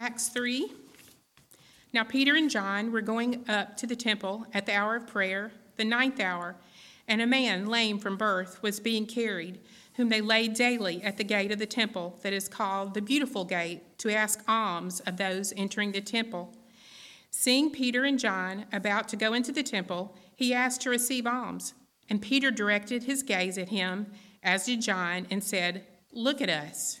Acts 3. Now Peter and John were going up to the temple at the hour of prayer, the ninth hour, and a man lame from birth was being carried, whom they laid daily at the gate of the temple that is called the Beautiful Gate, to ask alms of those entering the temple. Seeing Peter and John about to go into the temple, he asked to receive alms. And Peter directed his gaze at him, as did John, and said, Look at us.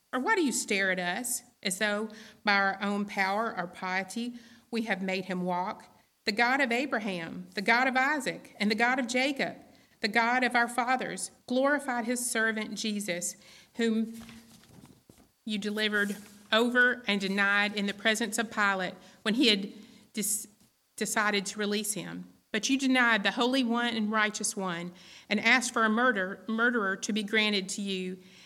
Or why do you stare at us, as though by our own power or piety we have made him walk? The God of Abraham, the God of Isaac, and the God of Jacob, the God of our fathers, glorified his servant Jesus, whom you delivered over and denied in the presence of Pilate when he had dis- decided to release him. But you denied the Holy One and Righteous One and asked for a murder, murderer to be granted to you,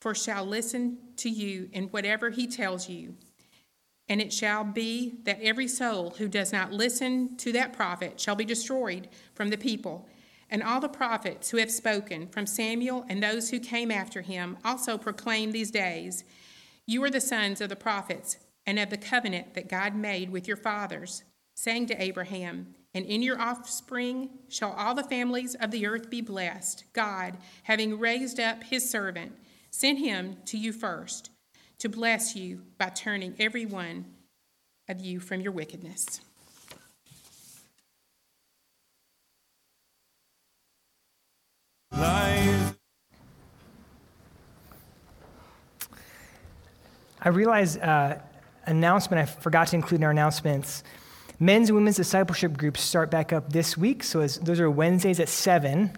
for shall listen to you in whatever he tells you. And it shall be that every soul who does not listen to that prophet shall be destroyed from the people and all the prophets who have spoken, from Samuel and those who came after him, also proclaim these days You are the sons of the prophets and of the covenant that God made with your fathers, saying to Abraham, And in your offspring shall all the families of the earth be blessed. God, having raised up his servant, sent him to you first to bless you by turning every one of you from your wickedness. I realize uh, announcement I forgot to include in our announcements. Men's and women's discipleship groups start back up this week. So as, those are Wednesdays at 7.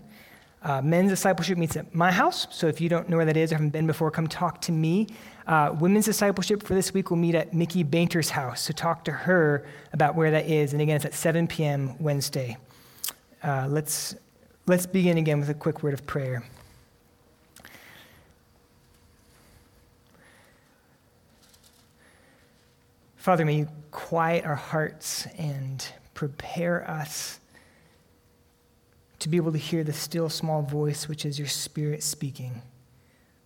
Uh, men's discipleship meets at my house. So if you don't know where that is or haven't been before, come talk to me. Uh, women's discipleship for this week will meet at Mickey Bainter's house. So talk to her about where that is. And again, it's at 7 p.m. Wednesday. Uh, let's, let's begin again with a quick word of prayer. Father, may you quiet our hearts and prepare us to be able to hear the still small voice, which is your Spirit speaking.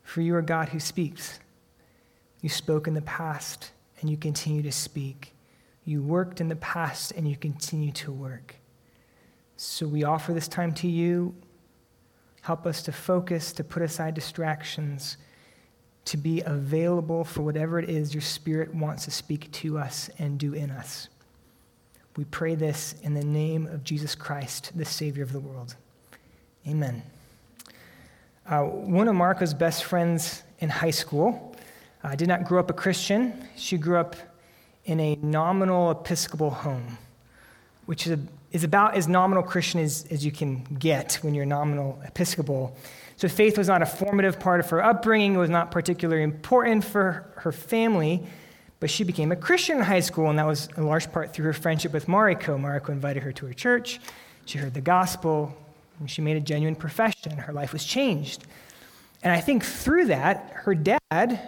For you are God who speaks. You spoke in the past, and you continue to speak. You worked in the past, and you continue to work. So we offer this time to you. Help us to focus, to put aside distractions to be available for whatever it is your Spirit wants to speak to us and do in us. We pray this in the name of Jesus Christ, the Savior of the world. Amen. Uh, one of Mariko's best friends in high school uh, did not grow up a Christian. She grew up in a nominal Episcopal home, which is a, is about as nominal Christian as, as you can get when you're nominal Episcopal. So faith was not a formative part of her upbringing, it was not particularly important for her family, but she became a Christian in high school, and that was in large part through her friendship with Mariko. Mariko invited her to her church, she heard the gospel, and she made a genuine profession. Her life was changed. And I think through that, her dad,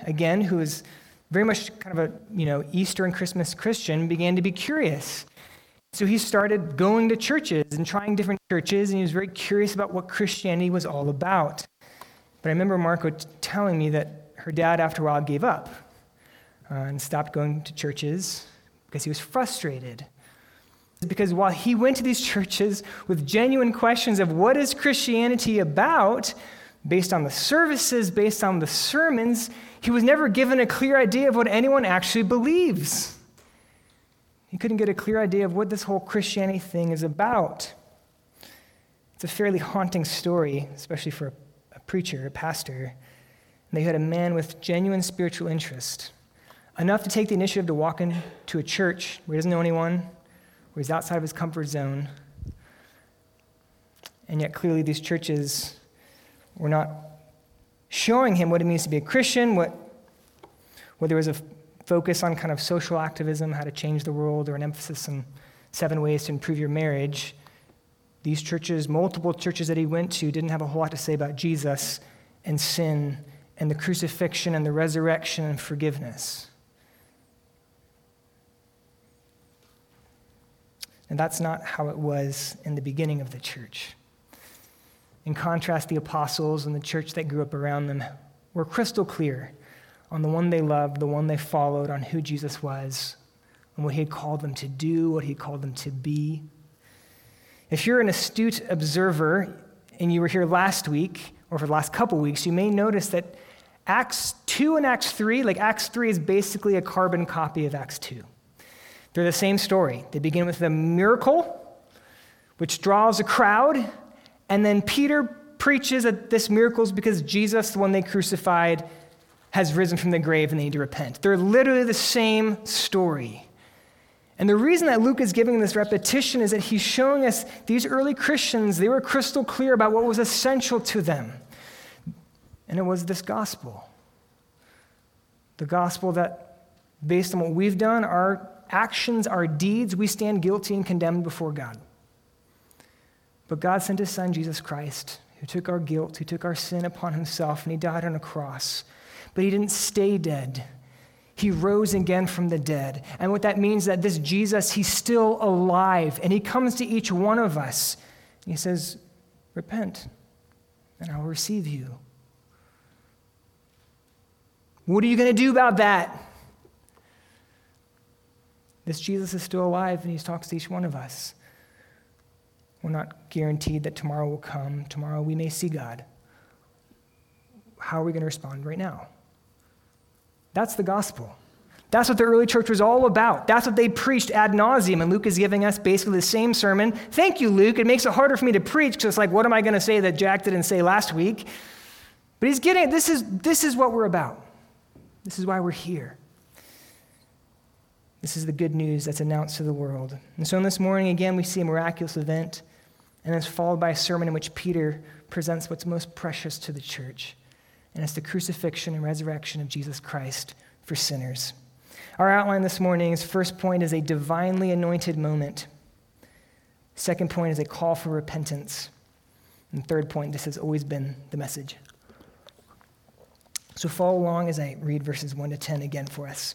again, who was very much kind of a you know Easter and Christmas Christian, began to be curious. So he started going to churches and trying different churches, and he was very curious about what Christianity was all about. But I remember Mariko t- telling me that her dad, after a while, gave up uh, and stopped going to churches because he was frustrated. Because while he went to these churches with genuine questions of what is Christianity about, based on the services, based on the sermons, he was never given a clear idea of what anyone actually believes. He couldn't get a clear idea of what this whole Christianity thing is about. It's a fairly haunting story, especially for a preacher, a pastor. And they had a man with genuine spiritual interest, enough to take the initiative to walk into a church where he doesn't know anyone, where he's outside of his comfort zone. And yet, clearly, these churches were not showing him what it means to be a Christian, what, what there was a focus on kind of social activism, how to change the world, or an emphasis on seven ways to improve your marriage. These churches, multiple churches that he went to, didn't have a whole lot to say about Jesus and sin and the crucifixion and the resurrection and forgiveness. And that's not how it was in the beginning of the church. In contrast, the apostles and the church that grew up around them were crystal clear on the one they loved, the one they followed, on who Jesus was, and what he had called them to do, what he called them to be. If you're an astute observer and you were here last week, or for the last couple weeks, you may notice that Acts 2 and Acts 3, like Acts 3 is basically a carbon copy of Acts 2. They're the same story. They begin with a miracle, which draws a crowd, and then Peter preaches that this miracle is because Jesus, the one they crucified, has risen from the grave and they need to repent. They're literally the same story. And the reason that Luke is giving this repetition is that he's showing us these early Christians, they were crystal clear about what was essential to them. And it was this gospel. The gospel that, based on what we've done, our actions, our deeds, we stand guilty and condemned before God. But God sent his son, Jesus Christ, who took our guilt, who took our sin upon himself, and he died on a cross but he didn't stay dead. He rose again from the dead. And what that means is that this Jesus, he's still alive. And he comes to each one of us. He says, Repent, and I'll receive you. What are you going to do about that? This Jesus is still alive, and he talks to each one of us. We're not guaranteed that tomorrow will come. Tomorrow we may see God. How are we going to respond right now? That's the gospel. That's what the early church was all about. That's what they preached ad nauseum. And Luke is giving us basically the same sermon. Thank you, Luke. It makes it harder for me to preach because it's like, what am I going to say that Jack didn't say last week? But he's getting it. this is this is what we're about. This is why we're here. This is the good news that's announced to the world. And so, in this morning, again, we see a miraculous event, and it's followed by a sermon in which Peter presents what's most precious to the church and it's the crucifixion and resurrection of Jesus Christ for sinners. Our outline this morning's first point is a divinely anointed moment. Second point is a call for repentance. And third point, this has always been the message. So follow along as I read verses 1 to 10 again for us.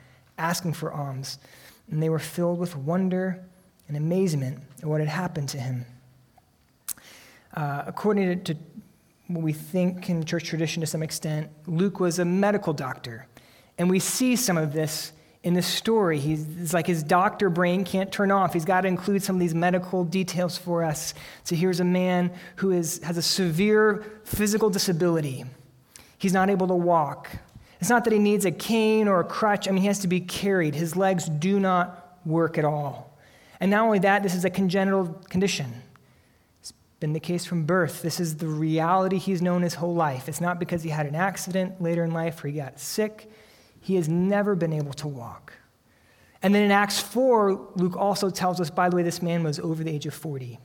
asking for alms. And they were filled with wonder and amazement at what had happened to him. Uh, according to, to what we think in church tradition to some extent, Luke was a medical doctor. And we see some of this in this story. He's it's like his doctor brain can't turn off. He's got to include some of these medical details for us. So here's a man who is, has a severe physical disability. He's not able to walk. It's not that he needs a cane or a crutch. I mean, he has to be carried. His legs do not work at all. And not only that, this is a congenital condition. It's been the case from birth. This is the reality he's known his whole life. It's not because he had an accident later in life or he got sick. He has never been able to walk. And then in Acts 4, Luke also tells us, by the way, this man was over the age of 40.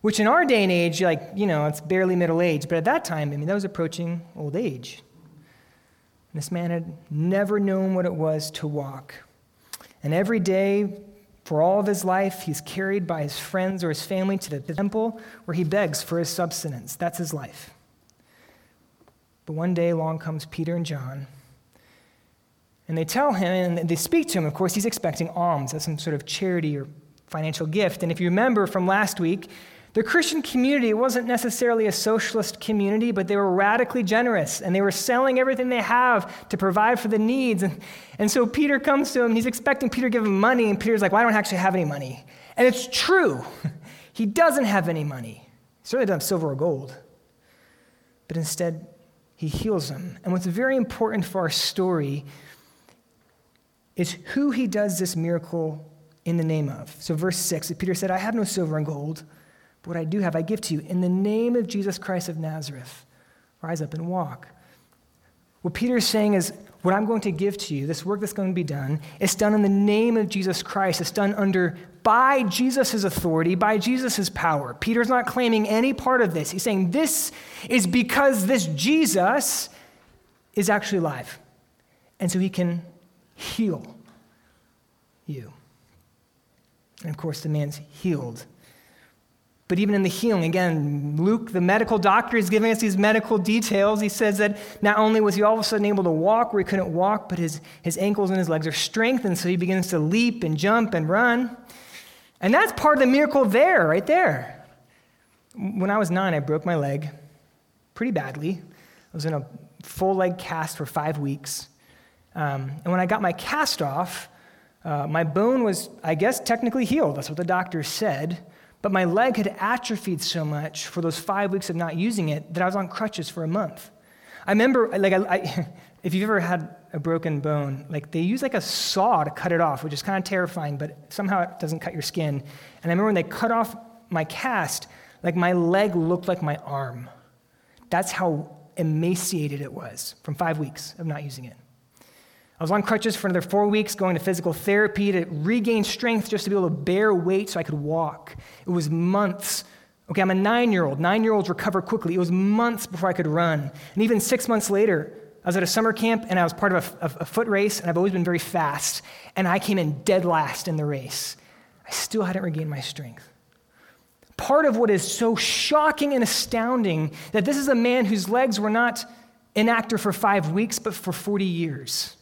Which in our day and age, like, you know, it's barely middle age, but at that time, I mean, that was approaching old age. This man had never known what it was to walk. And every day, for all of his life, he's carried by his friends or his family to the temple where he begs for his subsistence. That's his life. But one day along comes Peter and John and they tell him, and they speak to him, of course, he's expecting alms as some sort of charity or financial gift. And if you remember from last week, the Christian community wasn't necessarily a socialist community, but they were radically generous and they were selling everything they have to provide for the needs. And, and so Peter comes to him, he's expecting Peter to give him money, and Peter's like, Well, I don't actually have any money. And it's true. he doesn't have any money. He certainly doesn't have silver or gold. But instead, he heals him. And what's very important for our story is who he does this miracle in the name of. So, verse 6, Peter said, I have no silver and gold, but what I do have, I give to you. In the name of Jesus Christ of Nazareth, rise up and walk. What Peter is saying is, what I'm going to give to you, this work that's going to be done, it's done in the name of Jesus Christ. It's done under by Jesus' authority, by Jesus' power. Peter's not claiming any part of this. He's saying this is because this Jesus is actually alive. And so he can heal you. And of course, the man's healed. But even in the healing, again, Luke, the medical doctor, is giving us these medical details. He says that not only was he all of a sudden able to walk where he couldn't walk, but his, his ankles and his legs are strengthened, so he begins to leap and jump and run. And that's part of the miracle there, right there. When I was nine, I broke my leg pretty badly. I was in a full leg cast for five weeks. Um, and when I got my cast off, uh, my bone was, I guess, technically healed. That's what the doctor said. But my leg had atrophied so much for those five weeks of not using it that I was on crutches for a month. I remember, like, I, I, if you've ever had a broken bone, like they use like a saw to cut it off, which is kind of terrifying, but somehow it doesn't cut your skin. And I remember when they cut off my cast, like my leg looked like my arm. That's how emaciated it was from five weeks of not using it. I was on crutches for another four weeks, going to physical therapy to regain strength just to be able to bear weight so I could walk. It was months. Okay, I'm a nine year old. Nine year olds recover quickly. It was months before I could run. And even six months later, I was at a summer camp and I was part of a, a, foot race, and I've always been very fast. And I came in dead last in the race. I still hadn't regained my strength. Part of what is so shocking and astounding that this is a man whose legs were not inactive for five weeks, but for 40 years.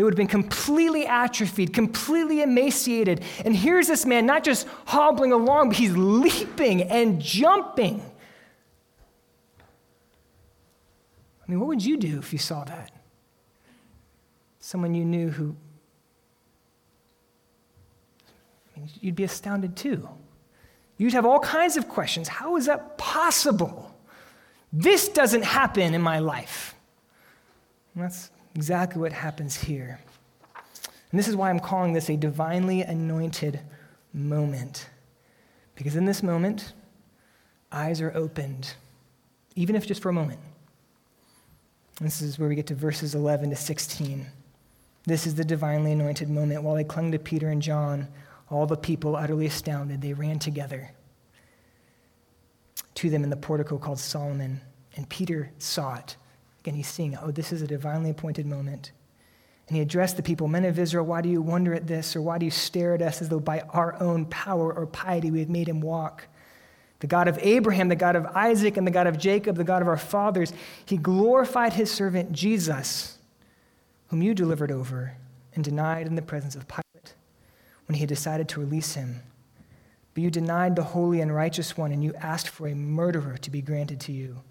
They would have been completely atrophied, completely emaciated. And here's this man not just hobbling along, but he's leaping and jumping. I mean, what would you do if you saw that? Someone you knew who. I mean, you'd be astounded too. You'd have all kinds of questions. How is that possible? This doesn't happen in my life. And that's exactly what happens here. And this is why I'm calling this a divinely anointed moment. Because in this moment, eyes are opened, even if just for a moment. This is where we get to verses 11 to 16. This is the divinely anointed moment. While they clung to Peter and John, all the people, utterly astounded, they ran together to them in the portico called Solomon. And Peter saw it Again, he's seeing, oh, this is a divinely appointed moment. And he addressed the people Men of Israel, why do you wonder at this? Or why do you stare at us as though by our own power or piety we had made him walk? The God of Abraham, the God of Isaac, and the God of Jacob, the God of our fathers, he glorified his servant Jesus, whom you delivered over and denied in the presence of Pilate when he had decided to release him. But you denied the holy and righteous one, and you asked for a murderer to be granted to you.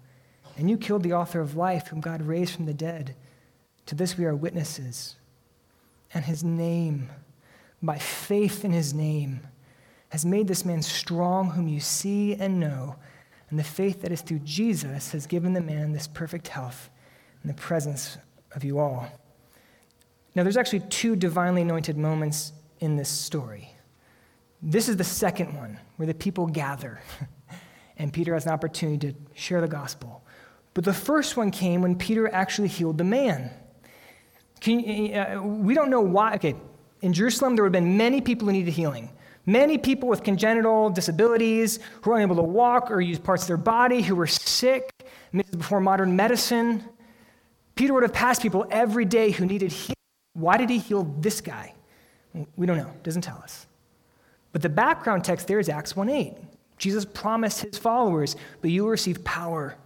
And you killed the author of life, whom God raised from the dead. To this we are witnesses. And his name, by faith in his name, has made this man strong, whom you see and know. And the faith that is through Jesus has given the man this perfect health in the presence of you all. Now, there's actually two divinely anointed moments in this story. This is the second one where the people gather, and Peter has an opportunity to share the gospel. But the first one came when Peter actually healed the man. You, uh, we don't know why. Okay, in Jerusalem, there would have been many people who needed healing. Many people with congenital disabilities who were unable to walk or use parts of their body, who were sick. before modern medicine. Peter would have passed people every day who needed healing. Why did he heal this guy? We don't know. It doesn't tell us. But the background text there is Acts 1:8. Jesus promised his followers, but you will receive power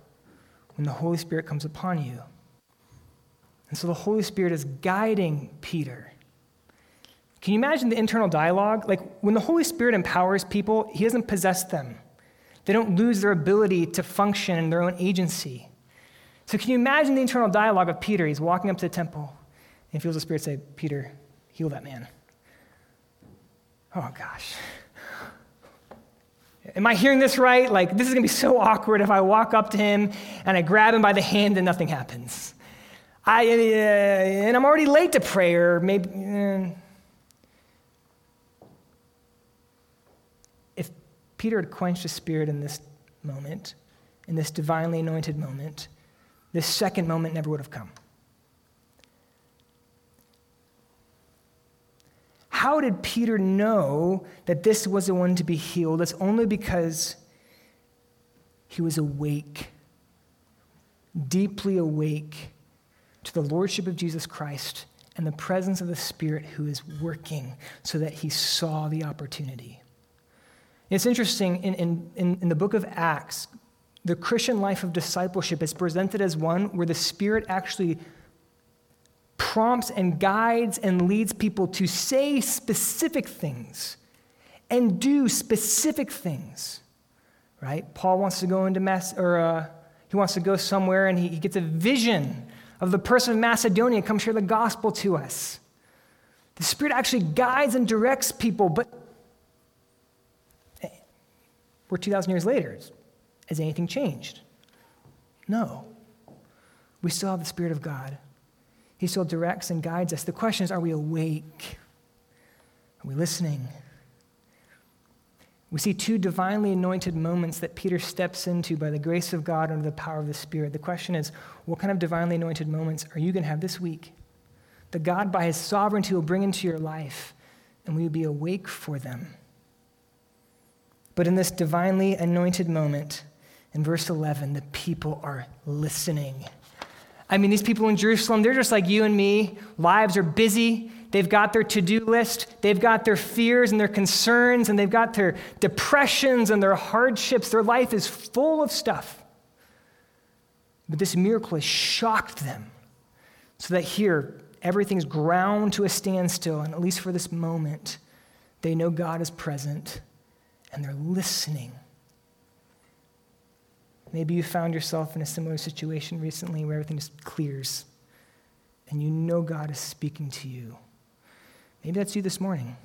when the Holy Spirit comes upon you. And so the Holy Spirit is guiding Peter. Can you imagine the internal dialogue? Like when the Holy Spirit empowers people, he doesn't possess them. They don't lose their ability to function in their own agency. So can you imagine the internal dialogue of Peter? He's walking up to the temple and feels the Spirit say, Peter, heal that man. Oh gosh. Am I hearing this right? Like, this is to be so awkward if I walk up to him and I grab him by the hand and nothing happens. I, uh, and I'm already late to prayer. Maybe. Uh, if Peter had quenched the spirit in this moment, in this divinely anointed moment, this second moment never would have come. How did Peter know that this was the one to be healed? It's only because he was awake, deeply awake to the lordship of Jesus Christ and the presence of the Spirit who is working so that he saw the opportunity. It's interesting, in, in, in the book of Acts, the Christian life of discipleship is presented as one where the Spirit actually prompts and guides and leads people to say specific things and do specific things. Right? Paul wants to go into Mass, or uh, he wants to go somewhere and he, he gets a vision of the person of Macedonia come share the gospel to us. The Spirit actually guides and directs people, but we're 2,000 years later. Has anything changed? No. We still have the Spirit of God. He still directs and guides us. The question is are we awake? Are we listening? We see two divinely anointed moments that Peter steps into by the grace of God under the power of the Spirit. The question is, what kind of divinely anointed moments are you going to have this week? That God, by his sovereignty, will bring into your life, and we will be awake for them. But in this divinely anointed moment, in verse 11, the people are listening. I mean, these people in Jerusalem, they're just like you and me. Lives are busy. They've got their to do list, they've got their fears and their concerns, and they've got their depressions and their hardships. Their life is full of stuff. But this miracle has shocked them so that here, everything's ground to a standstill, and at least for this moment, they know God is present and they're listening. Maybe you found yourself in a similar situation recently where everything just clears and you know God is speaking to you. Maybe that's you this morning.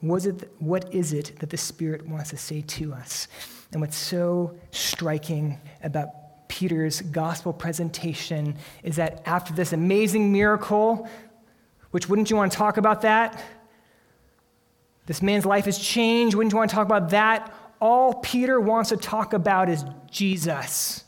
Was it, what is it that the Spirit wants to say to us? And what's so striking about Peter's gospel presentation is that after this amazing miracle, which wouldn't you want to talk about that? This man's life has changed. Wouldn't you want to talk about that? All Peter wants to talk about is Jesus.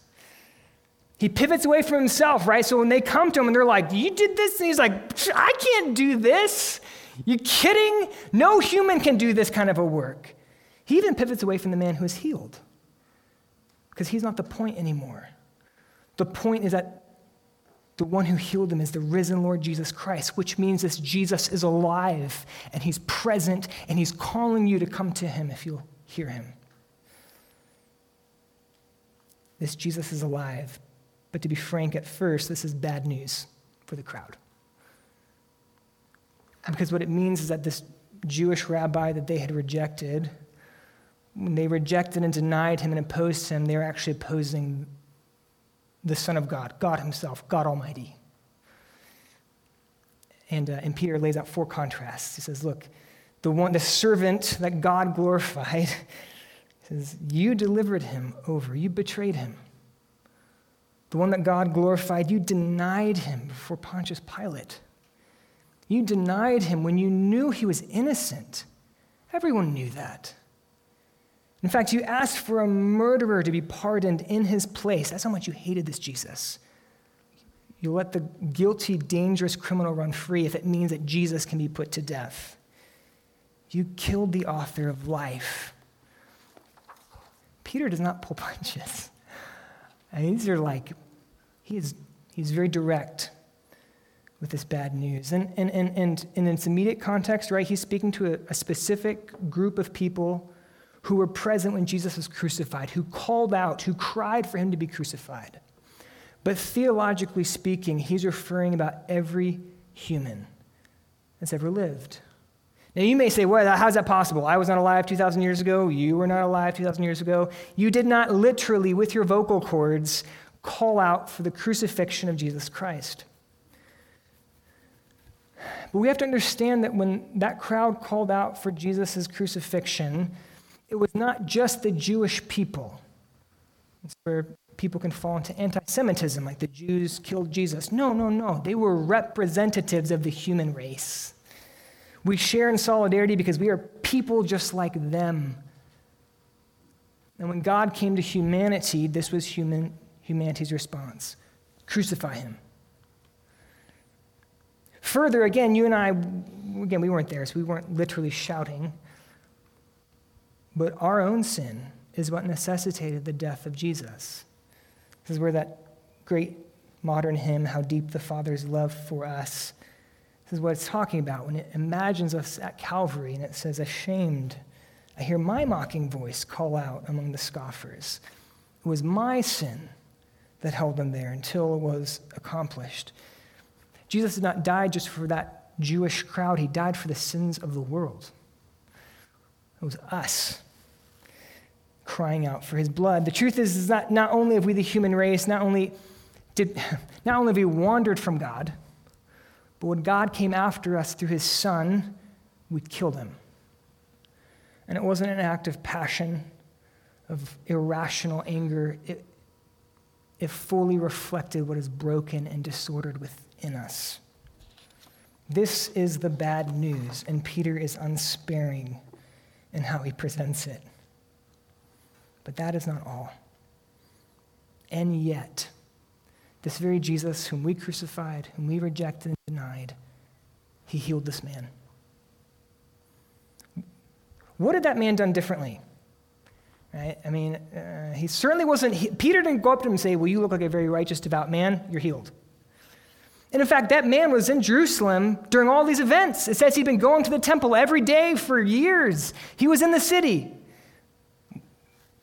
He pivots away from himself, right? So when they come to him and they're like, You did this? And he's like, I can't do this. You kidding? No human can do this kind of a work. He even pivots away from the man who is healed because he's not the point anymore. The point is that the one who healed him is the risen Lord Jesus Christ, which means this Jesus is alive and he's present and he's calling you to come to him if you'll hear him. This Jesus is alive. But to be frank, at first, this is bad news for the crowd. Because what it means is that this Jewish rabbi that they had rejected, when they rejected and denied him and opposed him, they were actually opposing the Son of God, God Himself, God Almighty. And, uh, and Peter lays out four contrasts. He says, Look, the one, the servant that God glorified, says, You delivered him over, you betrayed him. The one that God glorified, you denied him before Pontius Pilate. You denied him when you knew he was innocent. Everyone knew that. In fact, you asked for a murderer to be pardoned in his place. That's how much you hated this Jesus. You let the guilty, dangerous criminal run free if it means that Jesus can be put to death. You killed the author of life. Peter does not pull punches. Mean, these are like, he is, he's very direct with this bad news. And, and, and, and in its immediate context, right, he's speaking to a, a specific group of people who were present when Jesus was crucified, who called out, who cried for him to be crucified. But theologically speaking, he's referring about every human that's ever lived. Now, you may say, well, how's that possible? I was not alive 2,000 years ago. You were not alive 2,000 years ago. You did not literally, with your vocal cords, call out for the crucifixion of Jesus Christ. But we have to understand that when that crowd called out for Jesus' crucifixion, it was not just the Jewish people. It's where people can fall into anti Semitism, like the Jews killed Jesus. No, no, no. They were representatives of the human race. We share in solidarity because we are people just like them. And when God came to humanity, this was human, humanity's response crucify him. Further, again, you and I, again, we weren't there, so we weren't literally shouting. But our own sin is what necessitated the death of Jesus. This is where that great modern hymn, How Deep the Father's Love for Us, this is what it's talking about when it imagines us at Calvary and it says, Ashamed, I hear my mocking voice call out among the scoffers. It was my sin that held them there until it was accomplished. Jesus did not die just for that Jewish crowd, he died for the sins of the world. It was us crying out for his blood. The truth is, is that not only have we, the human race, not only, did, not only have we wandered from God, but when God came after us through his son, we killed him. And it wasn't an act of passion, of irrational anger. It, it fully reflected what is broken and disordered within us. This is the bad news, and Peter is unsparing in how he presents it. But that is not all. And yet, this very Jesus, whom we crucified, whom we rejected and denied, he healed this man. What had that man done differently? Right? I mean, uh, he certainly wasn't, he, Peter didn't go up to him and say, Well, you look like a very righteous, devout man, you're healed. And in fact, that man was in Jerusalem during all these events. It says he'd been going to the temple every day for years. He was in the city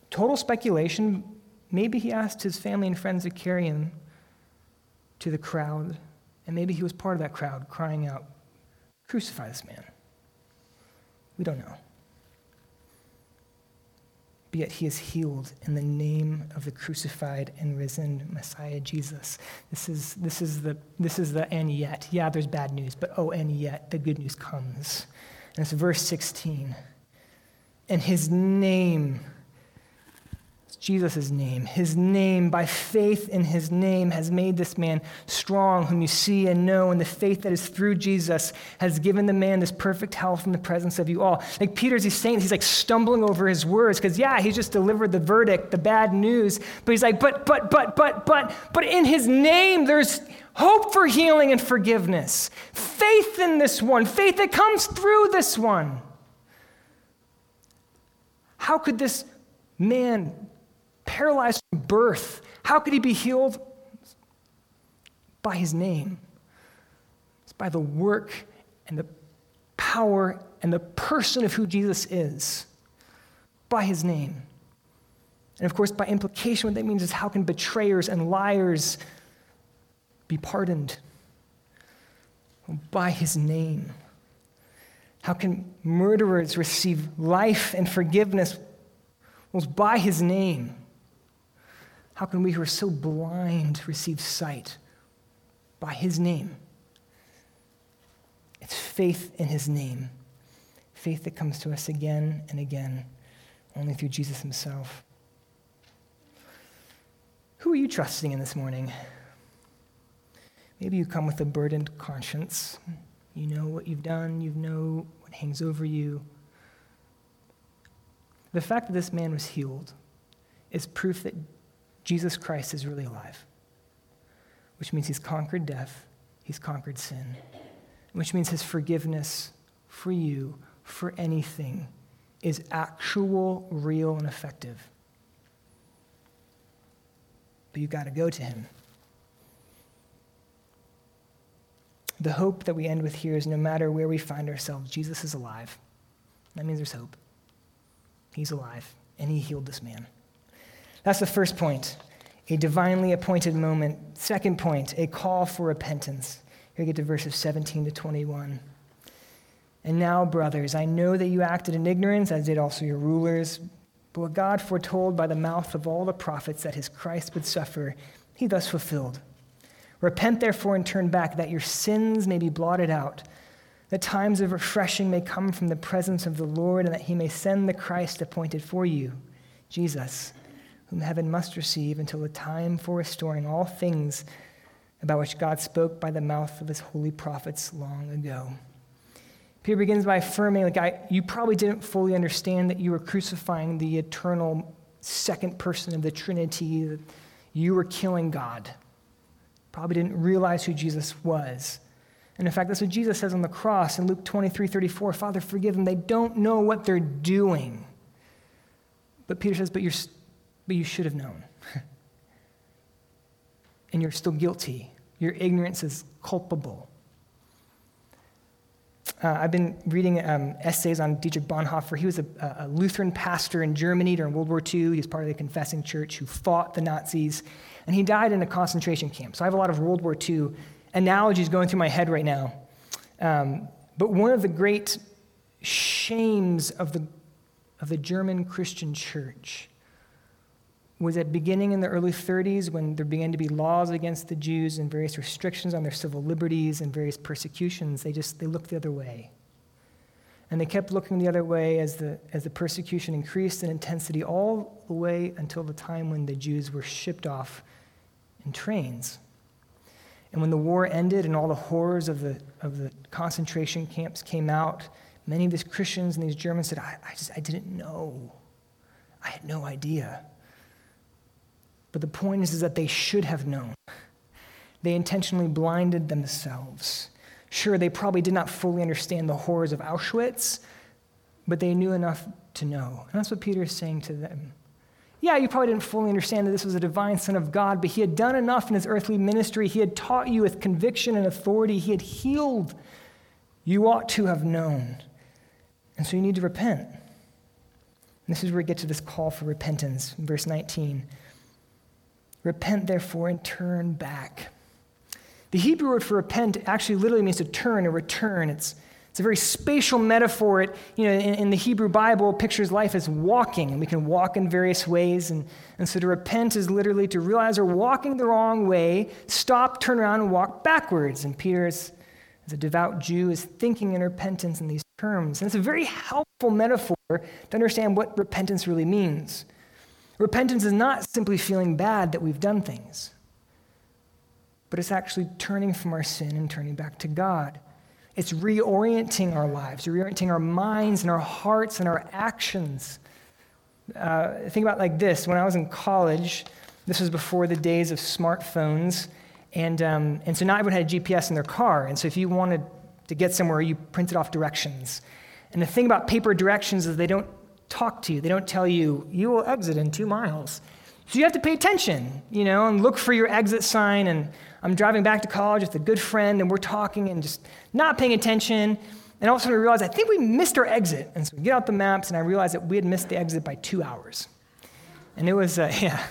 total speculation. Maybe he asked his family and friends to carry him to the crowd, and maybe he was part of that crowd crying out, Crucify this man. We don't know. But yet he is healed in the name of the crucified and risen Messiah Jesus. This is, this is, the, this is the and yet. Yeah, there's bad news, but oh, and yet the good news comes. And it's verse 16. And his name Jesus' name. His name, by faith in his name, has made this man strong, whom you see and know. And the faith that is through Jesus has given the man this perfect health in the presence of you all. Like Peter's, he's saying, he's like stumbling over his words because, yeah, he's just delivered the verdict, the bad news. But he's like, but, but, but, but, but, but in his name, there's hope for healing and forgiveness. Faith in this one, faith that comes through this one. How could this man paralyzed from birth. How could he be healed? by his name. It's by the work and the power and the person of who Jesus is. By his name. And of course, by implication, what that means is how can betrayers and liars be pardoned? By his name. How can murderers receive life and forgiveness? Well, by his name. How can we who are so blind receive sight? By his name. It's faith in his name, faith that comes to us again and again, only through Jesus himself. Who are you trusting in this morning? Maybe you come with a burdened conscience. You know what you've done, you know what hangs over you. The fact that this man was healed is proof that Jesus Christ is really alive, which means he's conquered death, he's conquered sin, which means his forgiveness for you, for anything, is actual, real, and effective. But you've got to go to him. The hope that we end with here is no matter where we find ourselves, Jesus is alive. That means there's hope. He's alive, and he healed this man. That's the first point, a divinely appointed moment. Second point, a call for repentance. Here we get to verses 17 to 21. And now, brothers, I know that you acted in ignorance, as did also your rulers. But what God foretold by the mouth of all the prophets that his Christ would suffer, he thus fulfilled. Repent, therefore, and turn back, that your sins may be blotted out, that times of refreshing may come from the presence of the Lord, and that he may send the Christ appointed for you, Jesus whom heaven must receive until the time for restoring all things about which God spoke by the mouth of his holy prophets long ago. Peter begins by affirming, like, I, you probably didn't fully understand that you were crucifying the eternal second person of the Trinity, that you were killing God. Probably didn't realize who Jesus was. And in fact, that's what Jesus says on the cross in Luke 23 34 Father, forgive them. They don't know what they're doing. But Peter says, But you're but you should have known. and you're still guilty. Your ignorance is culpable. Uh, I've been reading um, essays on Dietrich Bonhoeffer. He was a, a, Lutheran pastor in Germany during World War II. He was part of the Confessing Church who fought the Nazis, and he died in a concentration camp. So I have a lot of World War II analogies going through my head right now. Um, but one of the great shames of the, of the German Christian church was that beginning in the early 30s when there began to be laws against the Jews and various restrictions on their civil liberties and various persecutions, they just they looked the other way. And they kept looking the other way as the, as the persecution increased in intensity all the way until the time when the Jews were shipped off in trains. And when the war ended and all the horrors of the, of the concentration camps came out, many of these Christians and these Germans said, I, I just I didn't know. I had no idea. But the point is, is that they should have known. They intentionally blinded themselves. Sure, they probably did not fully understand the horrors of Auschwitz, but they knew enough to know. And that's what Peter is saying to them. Yeah, you probably didn't fully understand that this was a divine Son of God, but he had done enough in his earthly ministry. He had taught you with conviction and authority, he had healed. You ought to have known. And so you need to repent. And this is where we get to this call for repentance, verse 19. Repent, therefore, and turn back. The Hebrew word for repent actually literally means to turn or return. It's, it's a very spatial metaphor. It, you know, in, in the Hebrew Bible, pictures life as walking, and we can walk in various ways. And, and so to repent is literally to realize we're walking the wrong way, stop, turn around, and walk backwards. And Peter, as, as a devout Jew, is thinking in repentance in these terms. And it's a very helpful metaphor to understand what repentance really means. Repentance is not simply feeling bad that we've done things, but it's actually turning from our sin and turning back to God. It's reorienting our lives, reorienting our minds and our hearts and our actions. Uh, think about like this when I was in college, this was before the days of smartphones. And, um, and so not everyone had a GPS in their car. And so if you wanted to get somewhere, you printed off directions. And the thing about paper directions is they don't talk to you. They don't tell you, you will exit in two miles. So you have to pay attention, you know, and look for your exit sign. And I'm driving back to college with a good friend, and we're talking and just not paying attention. And all of a sudden, I realize I think we missed our exit. And so we get out the maps, and I realize that we had missed the exit by two hours. And it was, uh, yeah.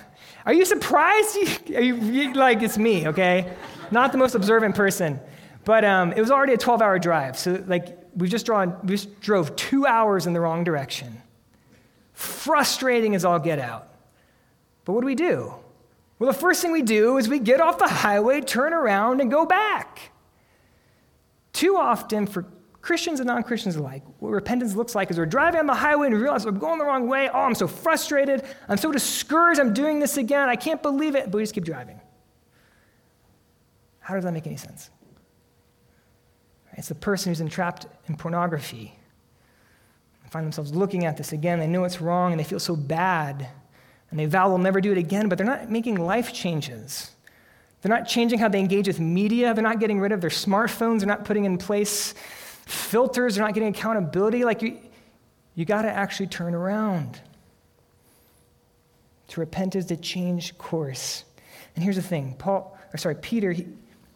Are you surprised? Are you, like, it's me, okay? Not the most observant person. But um, it was already a 12 hour drive. So, like, we just, drawn, we just drove two hours in the wrong direction. Frustrating as all get out. But what do we do? Well, the first thing we do is we get off the highway, turn around, and go back. Too often, for Christians and non Christians alike, what repentance looks like is we're driving on the highway and we realize we're going the wrong way. Oh, I'm so frustrated. I'm so discouraged. I'm doing this again. I can't believe it. But we just keep driving. How does that make any sense? It's the person who's entrapped in pornography. Find themselves looking at this again. They know it's wrong and they feel so bad. And they vow they'll never do it again, but they're not making life changes. They're not changing how they engage with media. They're not getting rid of their smartphones. They're not putting in place filters, they're not getting accountability. Like you, you got to actually turn around. To repent is to change course. And here's the thing Paul, or sorry, Peter, he,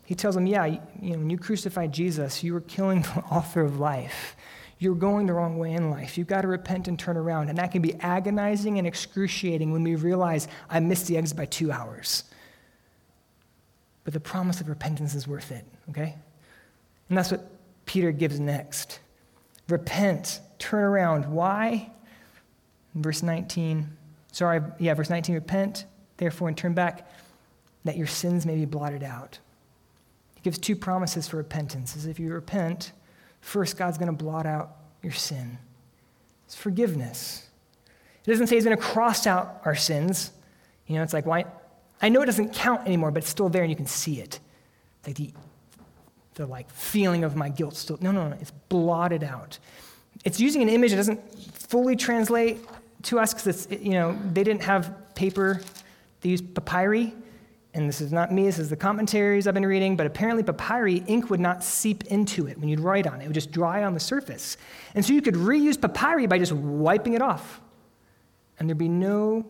he tells them, yeah, you know, when you crucified Jesus, you were killing the author of life. You're going the wrong way in life. You've got to repent and turn around. And that can be agonizing and excruciating when we realize I missed the exit by two hours. But the promise of repentance is worth it, okay? And that's what Peter gives next. Repent, turn around. Why? Verse 19, sorry, yeah, verse 19, repent, therefore, and turn back, that your sins may be blotted out. He gives two promises for repentance. As if you repent, first, God's going to blot out your sin. It's forgiveness. It doesn't say he's going to cross out our sins. You know, it's like, why? I know it doesn't count anymore, but it's still there and you can see it. Like the the like feeling of my guilt still. No, no, no. It's blotted out. It's using an image that doesn't fully translate to us because it's, you know, they didn't have paper. They used papyri. And this is not me, this is the commentaries I've been reading, but apparently papyri, ink would not seep into it when you'd write on it. It would just dry on the surface. And so you could reuse papyri by just wiping it off. And there'd be no,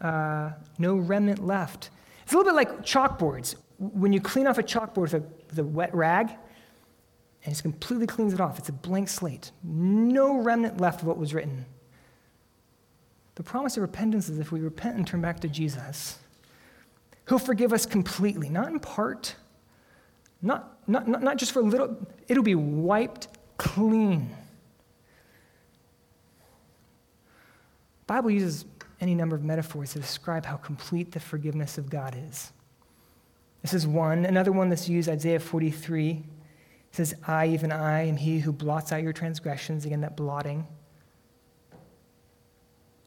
uh, no remnant left. It's a little bit like chalkboards. When you clean off a chalkboard with a with a wet rag, and just completely cleans it off. It's a blank slate. No remnant left of what was written. The promise of repentance is if we repent and turn back to Jesus, He'll forgive us completely, not in part, not, not, not, not just for a little, it'll be wiped clean. The Bible uses any number of metaphors to describe how complete the forgiveness of God is. This is one. Another one that's used, Isaiah 43, says, I, even I, am he who blots out your transgressions. Again, that blotting.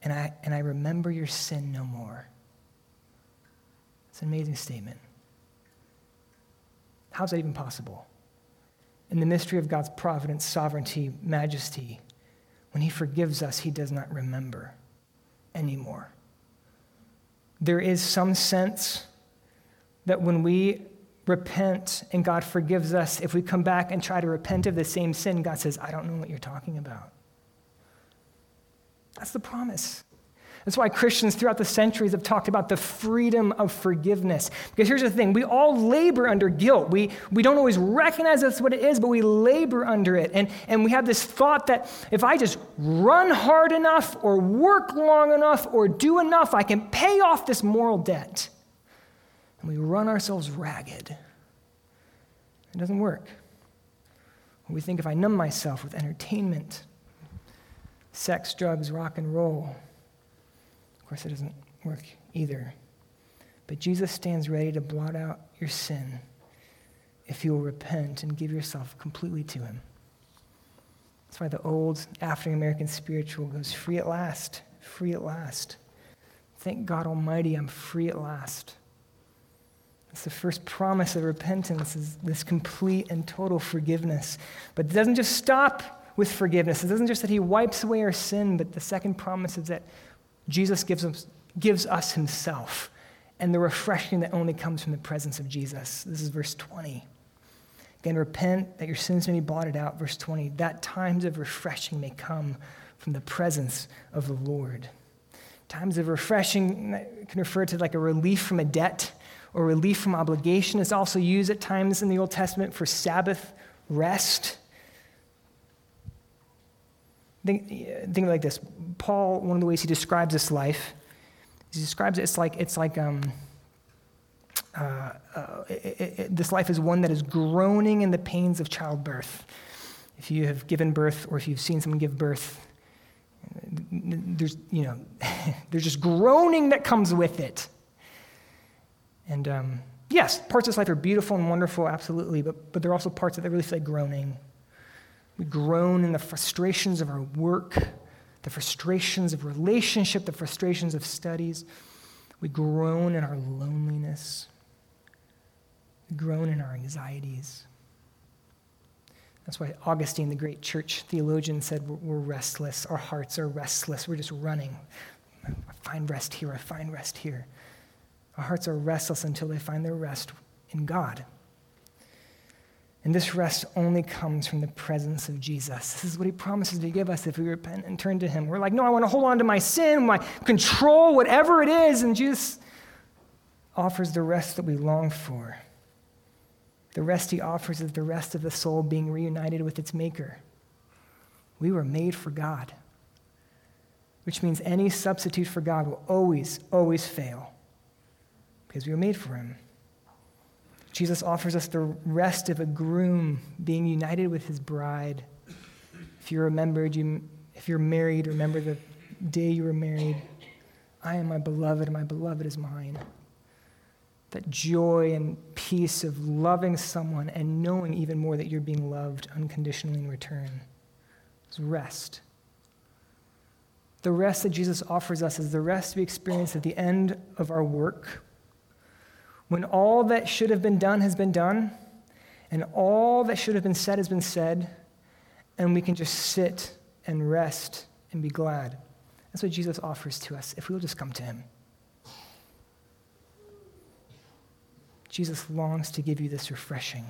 And I, and I remember your sin no more. It's an amazing statement. How's that even possible? In the mystery of God's providence, sovereignty, majesty, when He forgives us, He does not remember anymore. There is some sense that when we repent and God forgives us, if we come back and try to repent of the same sin, God says, I don't know what you're talking about. That's the promise. That's why Christians throughout the centuries have talked about the freedom of forgiveness. Because here's the thing we all labor under guilt. We, we don't always recognize that's what it is, but we labor under it. And, and we have this thought that if I just run hard enough, or work long enough, or do enough, I can pay off this moral debt and we run ourselves ragged. It doesn't work. We think if I numb myself with entertainment, sex, drugs, rock and roll, course, it doesn't work either. But Jesus stands ready to blot out your sin if you will repent and give yourself completely to Him. That's why the old African American spiritual goes free at last, free at last. Thank God Almighty, I'm free at last. It's the first promise of repentance is this complete and total forgiveness. But it doesn't just stop with forgiveness. It doesn't just that he wipes away our sin, but the second promise is that Jesus gives us, gives us himself and the refreshing that only comes from the presence of Jesus. This is verse 20. Again, repent that your sins may be blotted out. Verse 20, that times of refreshing may come from the presence of the Lord. Times of refreshing can refer to like a relief from a debt or relief from obligation. It's also used at times in the Old Testament for Sabbath rest. Think, think like this. Paul, one of the ways he describes this life, he describes it, it's like, it's like um, uh, uh, it, it, this life is one that is groaning in the pains of childbirth. If you have given birth or if you've seen someone give birth, there's, you know, there's just groaning that comes with it. And um, yes, parts of this life are beautiful and wonderful, absolutely, but, but there are also parts that really feel like groaning. We groan in the frustrations of our work, the frustrations of relationship, the frustrations of studies. We groan in our loneliness. We groan in our anxieties. That's why Augustine, the great church theologian, said we're restless. Our hearts are restless. We're just running. I find rest here. I find rest here. Our hearts are restless until they find their rest in God. And this rest only comes from the presence of Jesus. This is what he promises to give us if we repent and turn to him. We're like, no, I want to hold on to my sin, my control, whatever it is. And Jesus offers the rest that we long for. The rest he offers is the rest of the soul being reunited with its maker. We were made for God, which means any substitute for God will always, always fail because we were made for him. Jesus offers us the rest of a groom being united with his bride. If you remembered, you, if you're married, remember the day you were married. I am my beloved, and my beloved is mine that joy and peace of loving someone and knowing even more that you're being loved unconditionally in return. is rest. The rest that Jesus offers us is the rest we experience at the end of our work, when all that should have been done has been done, and all that should have been said has been said, and we can just sit and rest and be glad. That's what Jesus offers to us if we will just come to him. Jesus longs to give you this refreshing.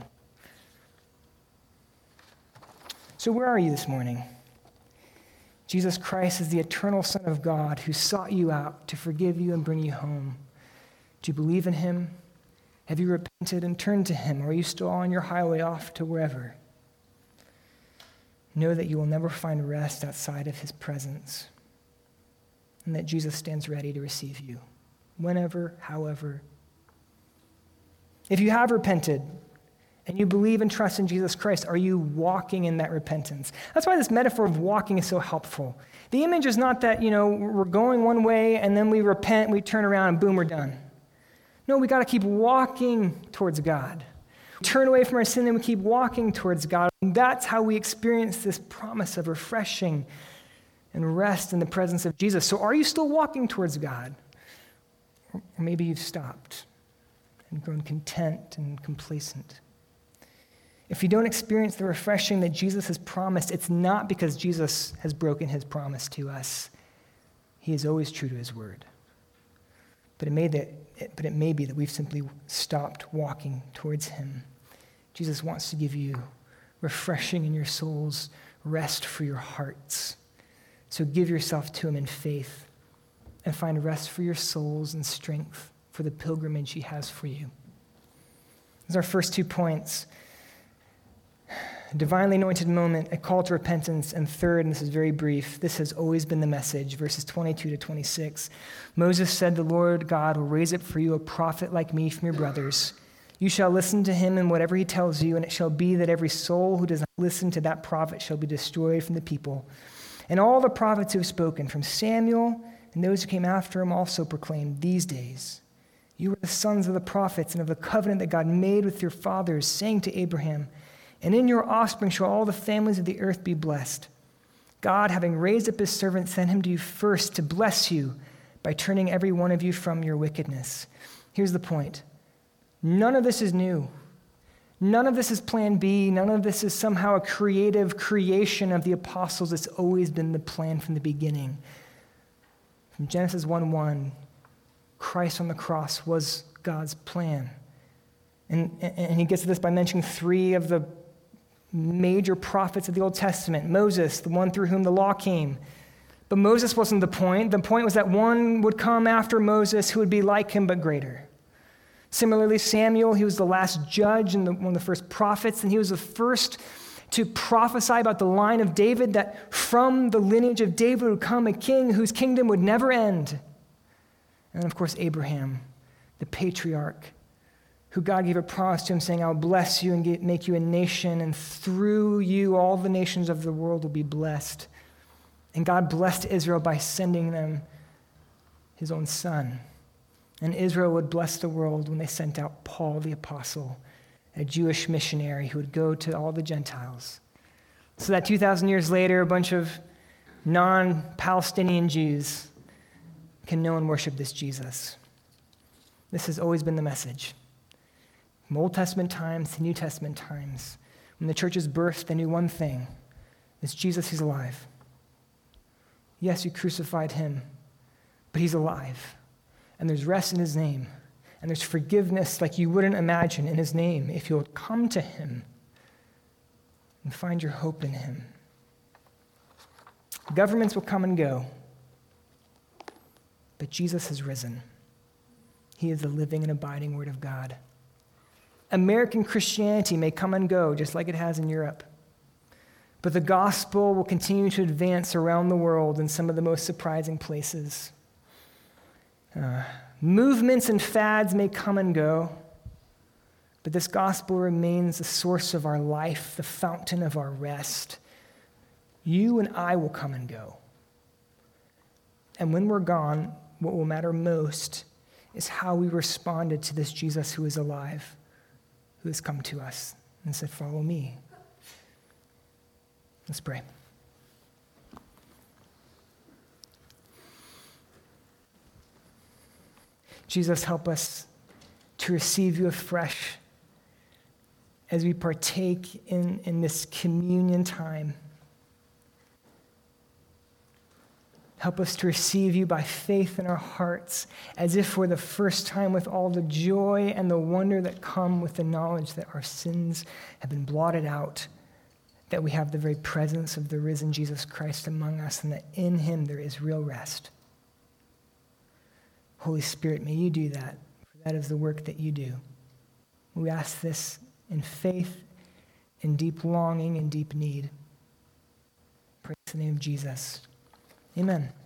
So, where are you this morning? Jesus Christ is the eternal Son of God who sought you out to forgive you and bring you home. Do you believe in him? Have you repented and turned to him? Or are you still on your highway off to wherever? Know that you will never find rest outside of his presence, and that Jesus stands ready to receive you whenever, however, if you have repented and you believe and trust in Jesus Christ, are you walking in that repentance? That's why this metaphor of walking is so helpful. The image is not that, you know, we're going one way and then we repent, we turn around and boom, we're done. No, we got to keep walking towards God. turn away from our sin and we keep walking towards God. And that's how we experience this promise of refreshing and rest in the presence of Jesus. So are you still walking towards God? Or maybe you've stopped and grown content and complacent. If you don't experience the refreshing that Jesus has promised, it's not because Jesus has broken his promise to us. He is always true to his word. But it may, that, but it may be that we've simply stopped walking towards him. Jesus wants to give you refreshing in your souls, rest for your hearts. So give yourself to him in faith and find rest for your souls and strength for the pilgrimage he has for you. Those are our first two points. Divinely anointed moment, a call to repentance, and third, and this is very brief, this has always been the message, verses 22 to 26. Moses said, The Lord God will raise up for you a prophet like me from your brothers. You shall listen to him in whatever he tells you, and it shall be that every soul who does not listen to that prophet shall be destroyed from the people. And all the prophets who have spoken, from Samuel and those who came after him, also proclaimed these days you are the sons of the prophets and of the covenant that God made with your fathers, saying to Abraham, And in your offspring shall all the families of the earth be blessed. God, having raised up his servant, sent him to you first to bless you by turning every one of you from your wickedness. Here's the point none of this is new. None of this is plan B. None of this is somehow a creative creation of the apostles. It's always been the plan from the beginning. From Genesis 1 1, Christ on the cross was God's plan. And, and he gets to this by mentioning three of the major prophets of the Old Testament Moses, the one through whom the law came. But Moses wasn't the point. The point was that one would come after Moses who would be like him but greater. Similarly, Samuel, he was the last judge and the, one of the first prophets, and he was the first to prophesy about the line of David that from the lineage of David would come a king whose kingdom would never end. And of course, Abraham, the patriarch, who God gave a promise to him saying, I'll bless you and get, make you a nation, and through you all the nations of the world will be blessed. And God blessed Israel by sending them his own son. And Israel would bless the world when they sent out Paul the apostle a Jewish missionary who would go to all the Gentiles. So that 2,000 years later, a bunch of non Palestinian Jews can know and worship this Jesus. This has always been the message. From Old Testament times to New Testament times, when the church is birthed, they knew one thing it's Jesus, he's alive. Yes, you crucified him, but he's alive. And there's rest in his name. And there's forgiveness like you wouldn't imagine in his name if you'll come to him and find your hope in him. Governments will come and go, but Jesus has risen. He is the living and abiding Word of God. American Christianity may come and go, just like it has in Europe, but the gospel will continue to advance around the world in some of the most surprising places. Uh, Movements and fads may come and go, but this gospel remains the source of our life, the fountain of our rest. You and I will come and go. And when we're gone, what will matter most is how we responded to this Jesus who is alive, who has come to us and said, Follow me. Let's pray. Jesus, help us to receive you afresh as we partake in, in this communion time. Help us to receive you by faith in our hearts, as if for the first time, with all the joy and the wonder that come with the knowledge that our sins have been blotted out, that we have the very presence of the risen Jesus Christ among us, and that in him there is real rest. Holy Spirit, may you do that, for that is the work that you do. We ask this in faith, in deep longing, in deep need. Praise the name of Jesus. Amen.